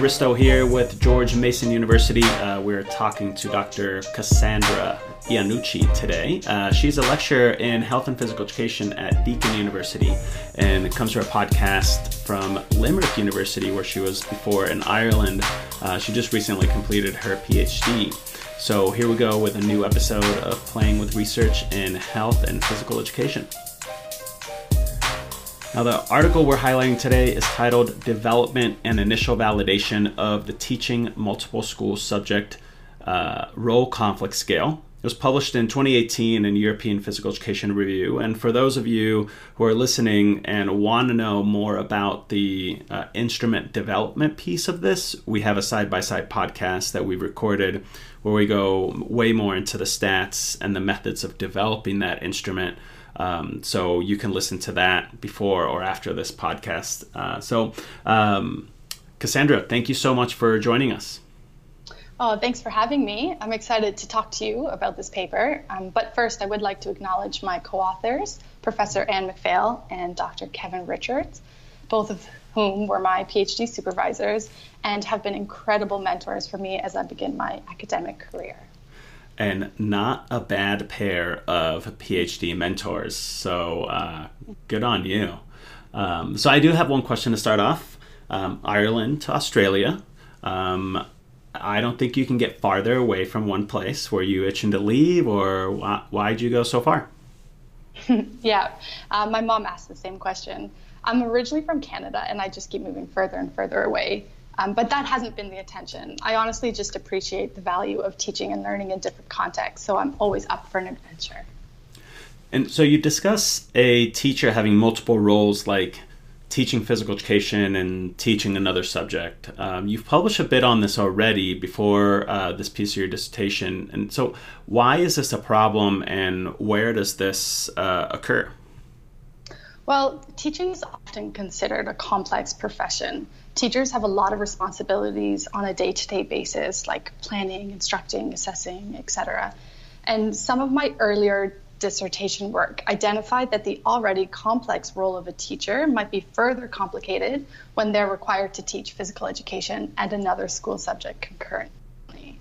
Risto here with George Mason University. Uh, we're talking to Dr. Cassandra Iannucci today. Uh, she's a lecturer in health and physical education at Deakin University and comes to our podcast from Limerick University, where she was before in Ireland. Uh, she just recently completed her PhD. So here we go with a new episode of Playing with Research in Health and Physical Education. Now, the article we're highlighting today is titled Development and Initial Validation of the Teaching Multiple School Subject uh, Role Conflict Scale. It was published in 2018 in European Physical Education Review. And for those of you who are listening and want to know more about the uh, instrument development piece of this, we have a side by side podcast that we recorded where we go way more into the stats and the methods of developing that instrument. Um, so you can listen to that before or after this podcast. Uh, so, um, Cassandra, thank you so much for joining us. Oh, thanks for having me. I'm excited to talk to you about this paper. Um, but first, I would like to acknowledge my co authors, Professor Anne MacPhail and Dr. Kevin Richards, both of whom were my PhD supervisors and have been incredible mentors for me as I begin my academic career and not a bad pair of PhD mentors. So uh, good on you. Um, so I do have one question to start off. Um, Ireland to Australia. Um, I don't think you can get farther away from one place. Were you itching to leave, or why, why'd you go so far? yeah, uh, my mom asked the same question. I'm originally from Canada, and I just keep moving further and further away. Um, but that hasn't been the intention. I honestly just appreciate the value of teaching and learning in different contexts, so I'm always up for an adventure. And so you discuss a teacher having multiple roles like teaching physical education and teaching another subject. Um, you've published a bit on this already before uh, this piece of your dissertation. And so, why is this a problem and where does this uh, occur? Well, teaching is often considered a complex profession teachers have a lot of responsibilities on a day-to-day basis like planning instructing assessing etc and some of my earlier dissertation work identified that the already complex role of a teacher might be further complicated when they're required to teach physical education and another school subject concurrently.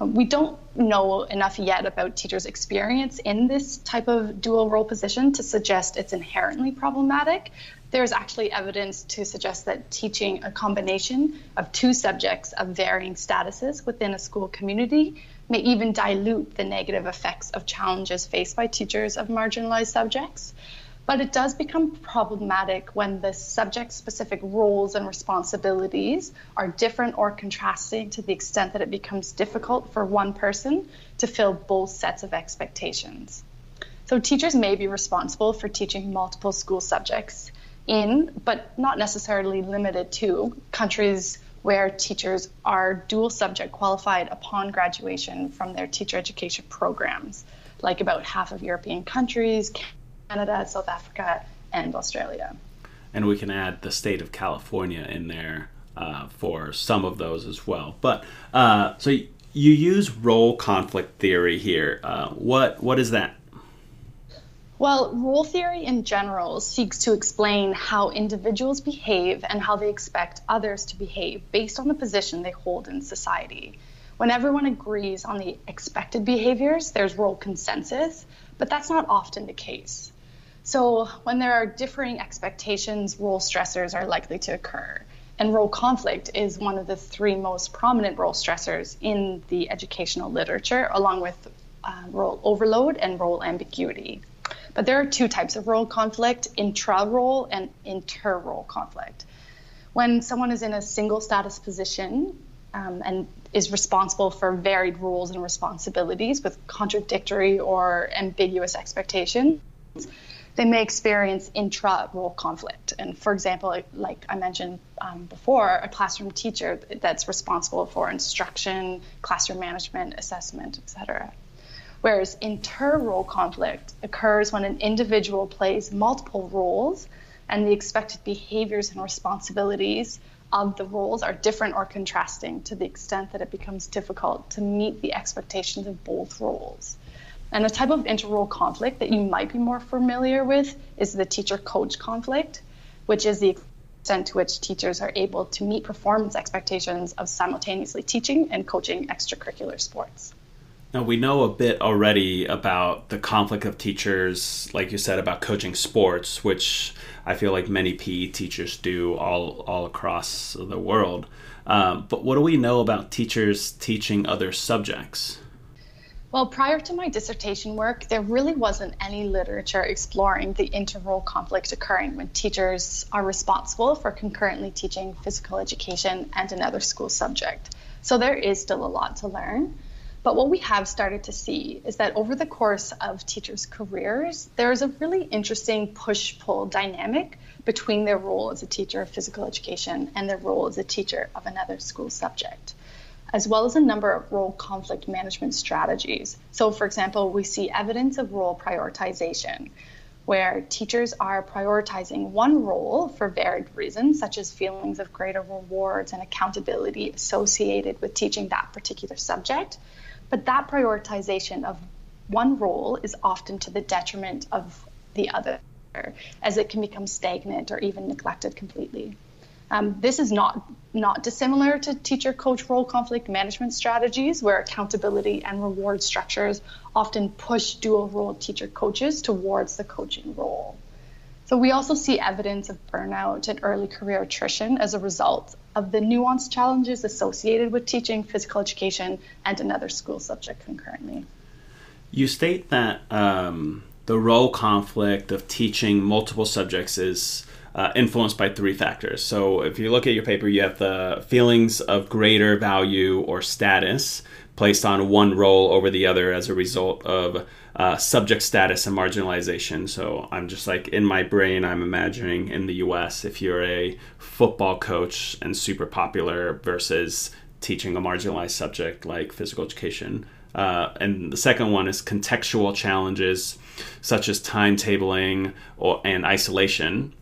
We don't know enough yet about teachers' experience in this type of dual role position to suggest it's inherently problematic, there's actually evidence to suggest that teaching a combination of two subjects of varying statuses within a school community may even dilute the negative effects of challenges faced by teachers of marginalized subjects. But it does become problematic when the subject specific roles and responsibilities are different or contrasting to the extent that it becomes difficult for one person to fill both sets of expectations. So, teachers may be responsible for teaching multiple school subjects in, but not necessarily limited to, countries where teachers are dual subject qualified upon graduation from their teacher education programs, like about half of European countries, Canada, South Africa, and Australia. And we can add the state of California in there uh, for some of those as well. But uh, so you use role conflict theory here. Uh, what what is that? Well, role theory in general seeks to explain how individuals behave and how they expect others to behave based on the position they hold in society. When everyone agrees on the expected behaviors, there's role consensus, but that's not often the case. So, when there are differing expectations, role stressors are likely to occur. And role conflict is one of the three most prominent role stressors in the educational literature, along with uh, role overload and role ambiguity. But there are two types of role conflict intra role and inter role conflict. When someone is in a single status position um, and is responsible for varied roles and responsibilities with contradictory or ambiguous expectations, they may experience intra role conflict. And for example, like I mentioned um, before, a classroom teacher that's responsible for instruction, classroom management, assessment, etc. Whereas inter-role conflict occurs when an individual plays multiple roles and the expected behaviors and responsibilities of the roles are different or contrasting to the extent that it becomes difficult to meet the expectations of both roles. And a type of inter-role conflict that you might be more familiar with is the teacher coach conflict, which is the extent to which teachers are able to meet performance expectations of simultaneously teaching and coaching extracurricular sports. Now, we know a bit already about the conflict of teachers, like you said, about coaching sports, which I feel like many PE teachers do all, all across the world. Um, but what do we know about teachers teaching other subjects? Well, prior to my dissertation work, there really wasn't any literature exploring the interrole conflict occurring when teachers are responsible for concurrently teaching physical education and another school subject. So there is still a lot to learn. But what we have started to see is that over the course of teachers' careers, there is a really interesting push pull dynamic between their role as a teacher of physical education and their role as a teacher of another school subject, as well as a number of role conflict management strategies. So, for example, we see evidence of role prioritization. Where teachers are prioritizing one role for varied reasons, such as feelings of greater rewards and accountability associated with teaching that particular subject, but that prioritization of one role is often to the detriment of the other, as it can become stagnant or even neglected completely. Um, this is not not dissimilar to teacher coach role conflict management strategies, where accountability and reward structures often push dual role teacher coaches towards the coaching role. So we also see evidence of burnout and early career attrition as a result of the nuanced challenges associated with teaching physical education and another school subject concurrently. You state that um, the role conflict of teaching multiple subjects is uh, influenced by three factors. So, if you look at your paper, you have the feelings of greater value or status placed on one role over the other as a result of uh, subject status and marginalization. So I'm just like in my brain, I'm imagining in the US, if you're a football coach and super popular versus teaching a marginalized subject like physical education. Uh, and the second one is contextual challenges such as timetabling or and isolation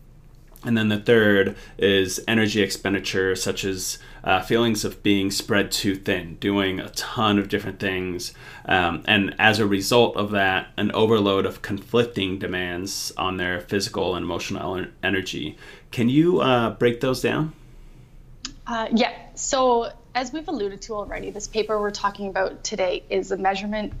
and then the third is energy expenditure, such as uh, feelings of being spread too thin, doing a ton of different things. Um, and as a result of that, an overload of conflicting demands on their physical and emotional energy. Can you uh, break those down? Uh, yeah. So, as we've alluded to already, this paper we're talking about today is a measurement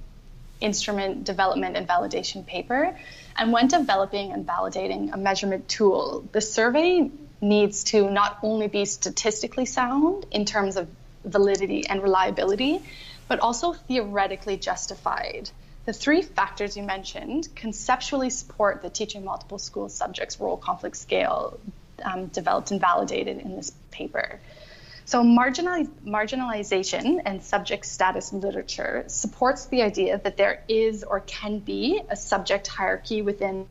instrument development and validation paper. And when developing and validating a measurement tool, the survey needs to not only be statistically sound in terms of validity and reliability, but also theoretically justified. The three factors you mentioned conceptually support the teaching multiple school subjects role conflict scale um, developed and validated in this paper. So, marginalization and subject status literature supports the idea that there is or can be a subject hierarchy within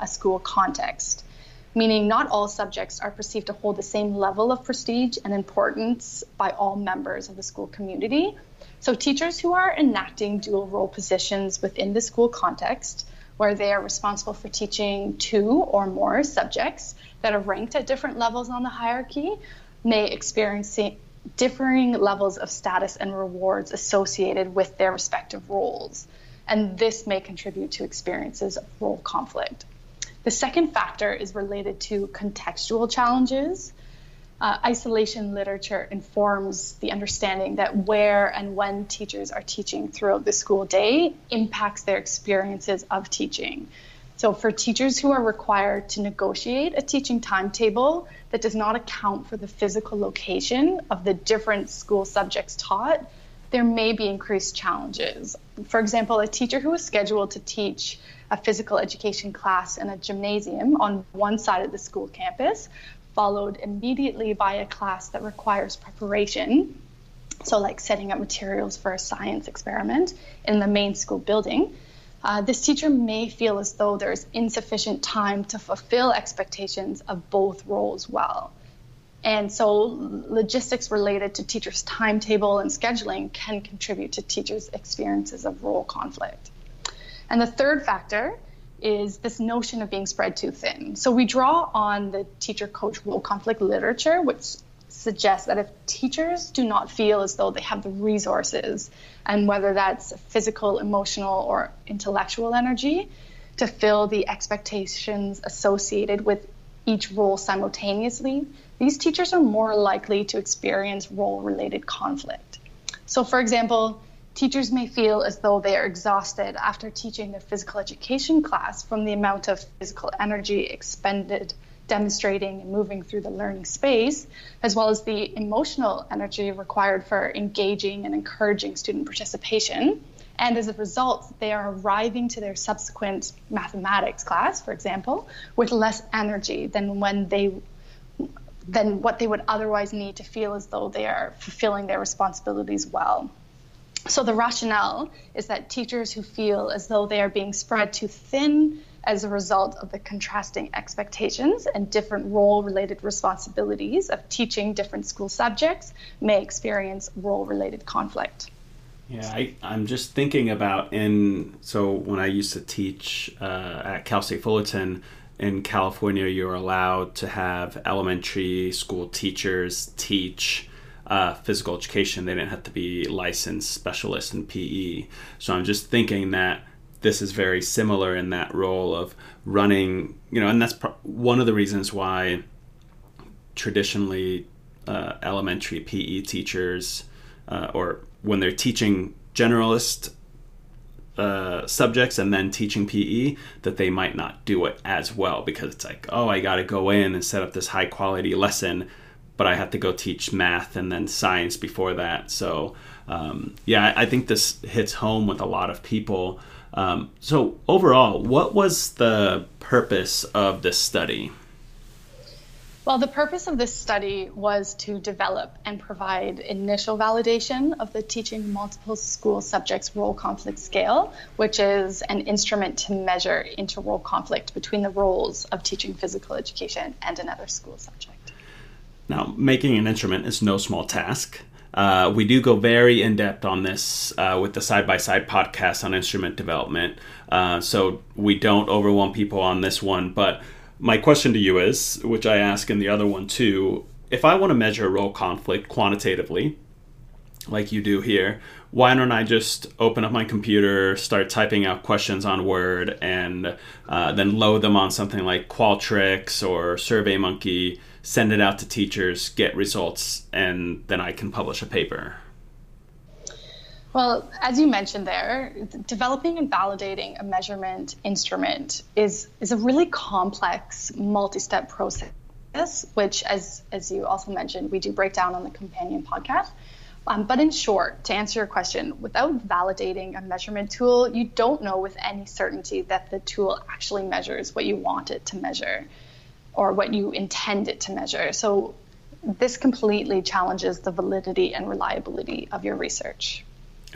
a school context, meaning not all subjects are perceived to hold the same level of prestige and importance by all members of the school community. So, teachers who are enacting dual role positions within the school context, where they are responsible for teaching two or more subjects that are ranked at different levels on the hierarchy, may experience differing levels of status and rewards associated with their respective roles. And this may contribute to experiences of role conflict. The second factor is related to contextual challenges. Uh, isolation literature informs the understanding that where and when teachers are teaching throughout the school day impacts their experiences of teaching. So, for teachers who are required to negotiate a teaching timetable that does not account for the physical location of the different school subjects taught, there may be increased challenges. For example, a teacher who is scheduled to teach a physical education class in a gymnasium on one side of the school campus, followed immediately by a class that requires preparation, so like setting up materials for a science experiment in the main school building uh, this teacher may feel as though there's insufficient time to fulfill expectations of both roles well. And so, logistics related to teachers' timetable and scheduling can contribute to teachers' experiences of role conflict. And the third factor is this notion of being spread too thin. So, we draw on the teacher coach role conflict literature, which suggests that if teachers do not feel as though they have the resources, and whether that's physical, emotional, or intellectual energy, to fill the expectations associated with each role simultaneously, these teachers are more likely to experience role related conflict. So, for example, teachers may feel as though they are exhausted after teaching their physical education class from the amount of physical energy expended demonstrating and moving through the learning space, as well as the emotional energy required for engaging and encouraging student participation. And as a result, they are arriving to their subsequent mathematics class, for example, with less energy than when they than what they would otherwise need to feel as though they are fulfilling their responsibilities well. So the rationale is that teachers who feel as though they are being spread too thin as a result of the contrasting expectations and different role related responsibilities of teaching different school subjects may experience role related conflict. Yeah, I, I'm just thinking about in so when I used to teach uh, at Cal State Fullerton in California, you're allowed to have elementary school teachers teach uh, physical education. They didn't have to be licensed specialists in PE. So I'm just thinking that this is very similar in that role of running, you know, and that's pro- one of the reasons why traditionally uh, elementary PE teachers uh, or when they're teaching generalist uh, subjects and then teaching PE that they might not do it as well because it's like, oh, I got to go in and set up this high quality lesson, but I have to go teach math and then science before that. So, um, yeah, I think this hits home with a lot of people. Um, so, overall, what was the purpose of this study? Well, the purpose of this study was to develop and provide initial validation of the teaching multiple school subjects role conflict scale, which is an instrument to measure inter-role conflict between the roles of teaching physical education and another school subject. Now, making an instrument is no small task. Uh, we do go very in depth on this uh, with the side by side podcast on instrument development. Uh, so we don't overwhelm people on this one. But my question to you is, which I ask in the other one too, if I want to measure role conflict quantitatively, like you do here, why don't I just open up my computer, start typing out questions on Word, and uh, then load them on something like Qualtrics or SurveyMonkey, send it out to teachers, get results, and then I can publish a paper? Well, as you mentioned there, developing and validating a measurement instrument is, is a really complex multi step process, which, as, as you also mentioned, we do break down on the companion podcast. Um, but in short, to answer your question, without validating a measurement tool, you don't know with any certainty that the tool actually measures what you want it to measure or what you intend it to measure. So this completely challenges the validity and reliability of your research.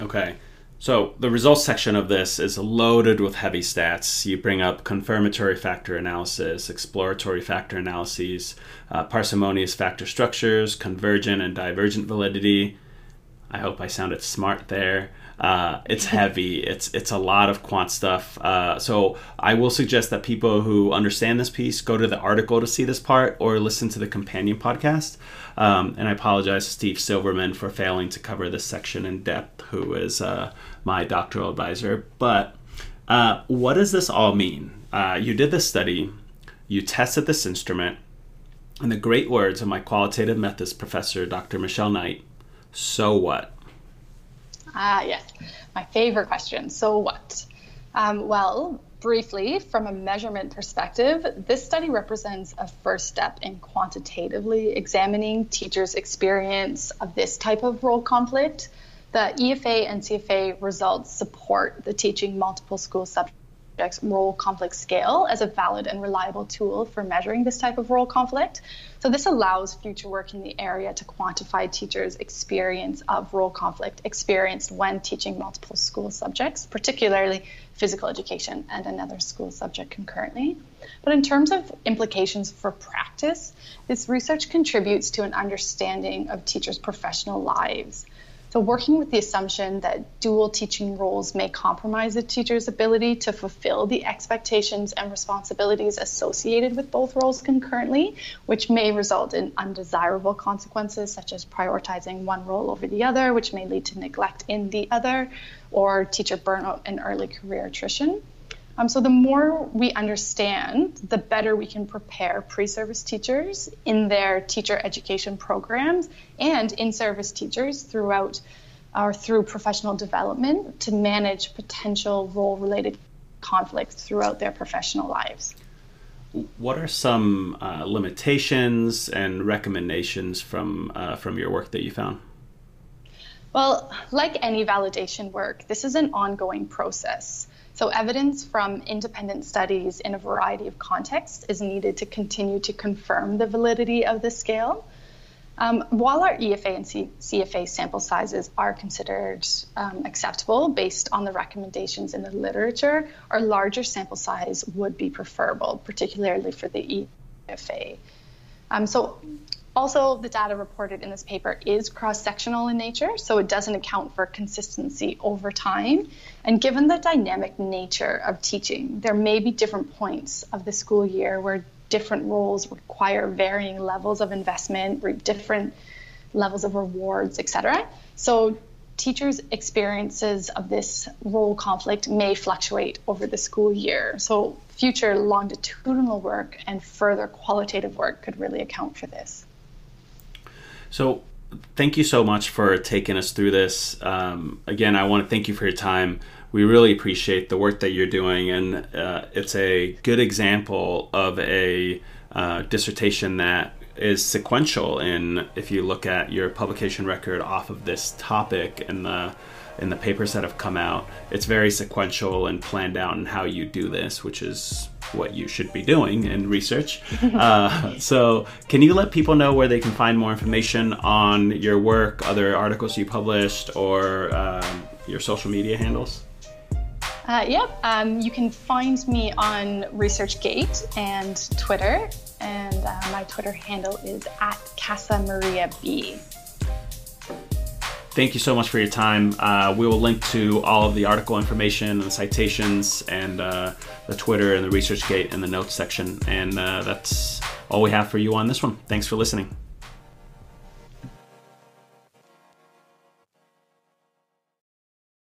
Okay. So the results section of this is loaded with heavy stats. You bring up confirmatory factor analysis, exploratory factor analyses, uh, parsimonious factor structures, convergent and divergent validity. I hope I sounded smart there. Uh, it's heavy. It's it's a lot of quant stuff. Uh, so I will suggest that people who understand this piece go to the article to see this part or listen to the companion podcast. Um, and I apologize to Steve Silverman for failing to cover this section in depth, who is uh, my doctoral advisor. But uh, what does this all mean? Uh, you did this study, you tested this instrument, in the great words of my qualitative methods professor, Dr. Michelle Knight, so what? Ah, yes, my favorite question. So what? Um, well, briefly, from a measurement perspective, this study represents a first step in quantitatively examining teachers' experience of this type of role conflict. The EFA and CFA results support the teaching multiple school subjects role conflict scale as a valid and reliable tool for measuring this type of role conflict. So this allows future work in the area to quantify teachers' experience of role conflict experienced when teaching multiple school subjects, particularly physical education and another school subject concurrently. But in terms of implications for practice, this research contributes to an understanding of teachers' professional lives so, working with the assumption that dual teaching roles may compromise a teacher's ability to fulfill the expectations and responsibilities associated with both roles concurrently, which may result in undesirable consequences such as prioritizing one role over the other, which may lead to neglect in the other, or teacher burnout and early career attrition. Um, so the more we understand, the better we can prepare pre-service teachers in their teacher education programs and in-service teachers throughout or through professional development to manage potential role-related conflicts throughout their professional lives. What are some uh, limitations and recommendations from uh, from your work that you found? Well, like any validation work, this is an ongoing process. So, evidence from independent studies in a variety of contexts is needed to continue to confirm the validity of the scale. Um, while our EFA and C- CFA sample sizes are considered um, acceptable based on the recommendations in the literature, our larger sample size would be preferable, particularly for the EFA. Um, so, also, the data reported in this paper is cross sectional in nature, so it doesn't account for consistency over time. And given the dynamic nature of teaching, there may be different points of the school year where different roles require varying levels of investment, different levels of rewards, etc. So, teachers' experiences of this role conflict may fluctuate over the school year. So, future longitudinal work and further qualitative work could really account for this. So, thank you so much for taking us through this. Um, again, I want to thank you for your time. We really appreciate the work that you're doing, and uh, it's a good example of a uh, dissertation that is sequential. In if you look at your publication record off of this topic and the in the papers that have come out, it's very sequential and planned out in how you do this, which is what you should be doing in research. uh, so, can you let people know where they can find more information on your work, other articles you published, or um, your social media handles? Uh, yep, um, you can find me on ResearchGate and Twitter, and uh, my Twitter handle is at Casa Maria B thank you so much for your time. Uh, we will link to all of the article information and the citations and uh, the Twitter and the ResearchGate in the notes section. And uh, that's all we have for you on this one. Thanks for listening.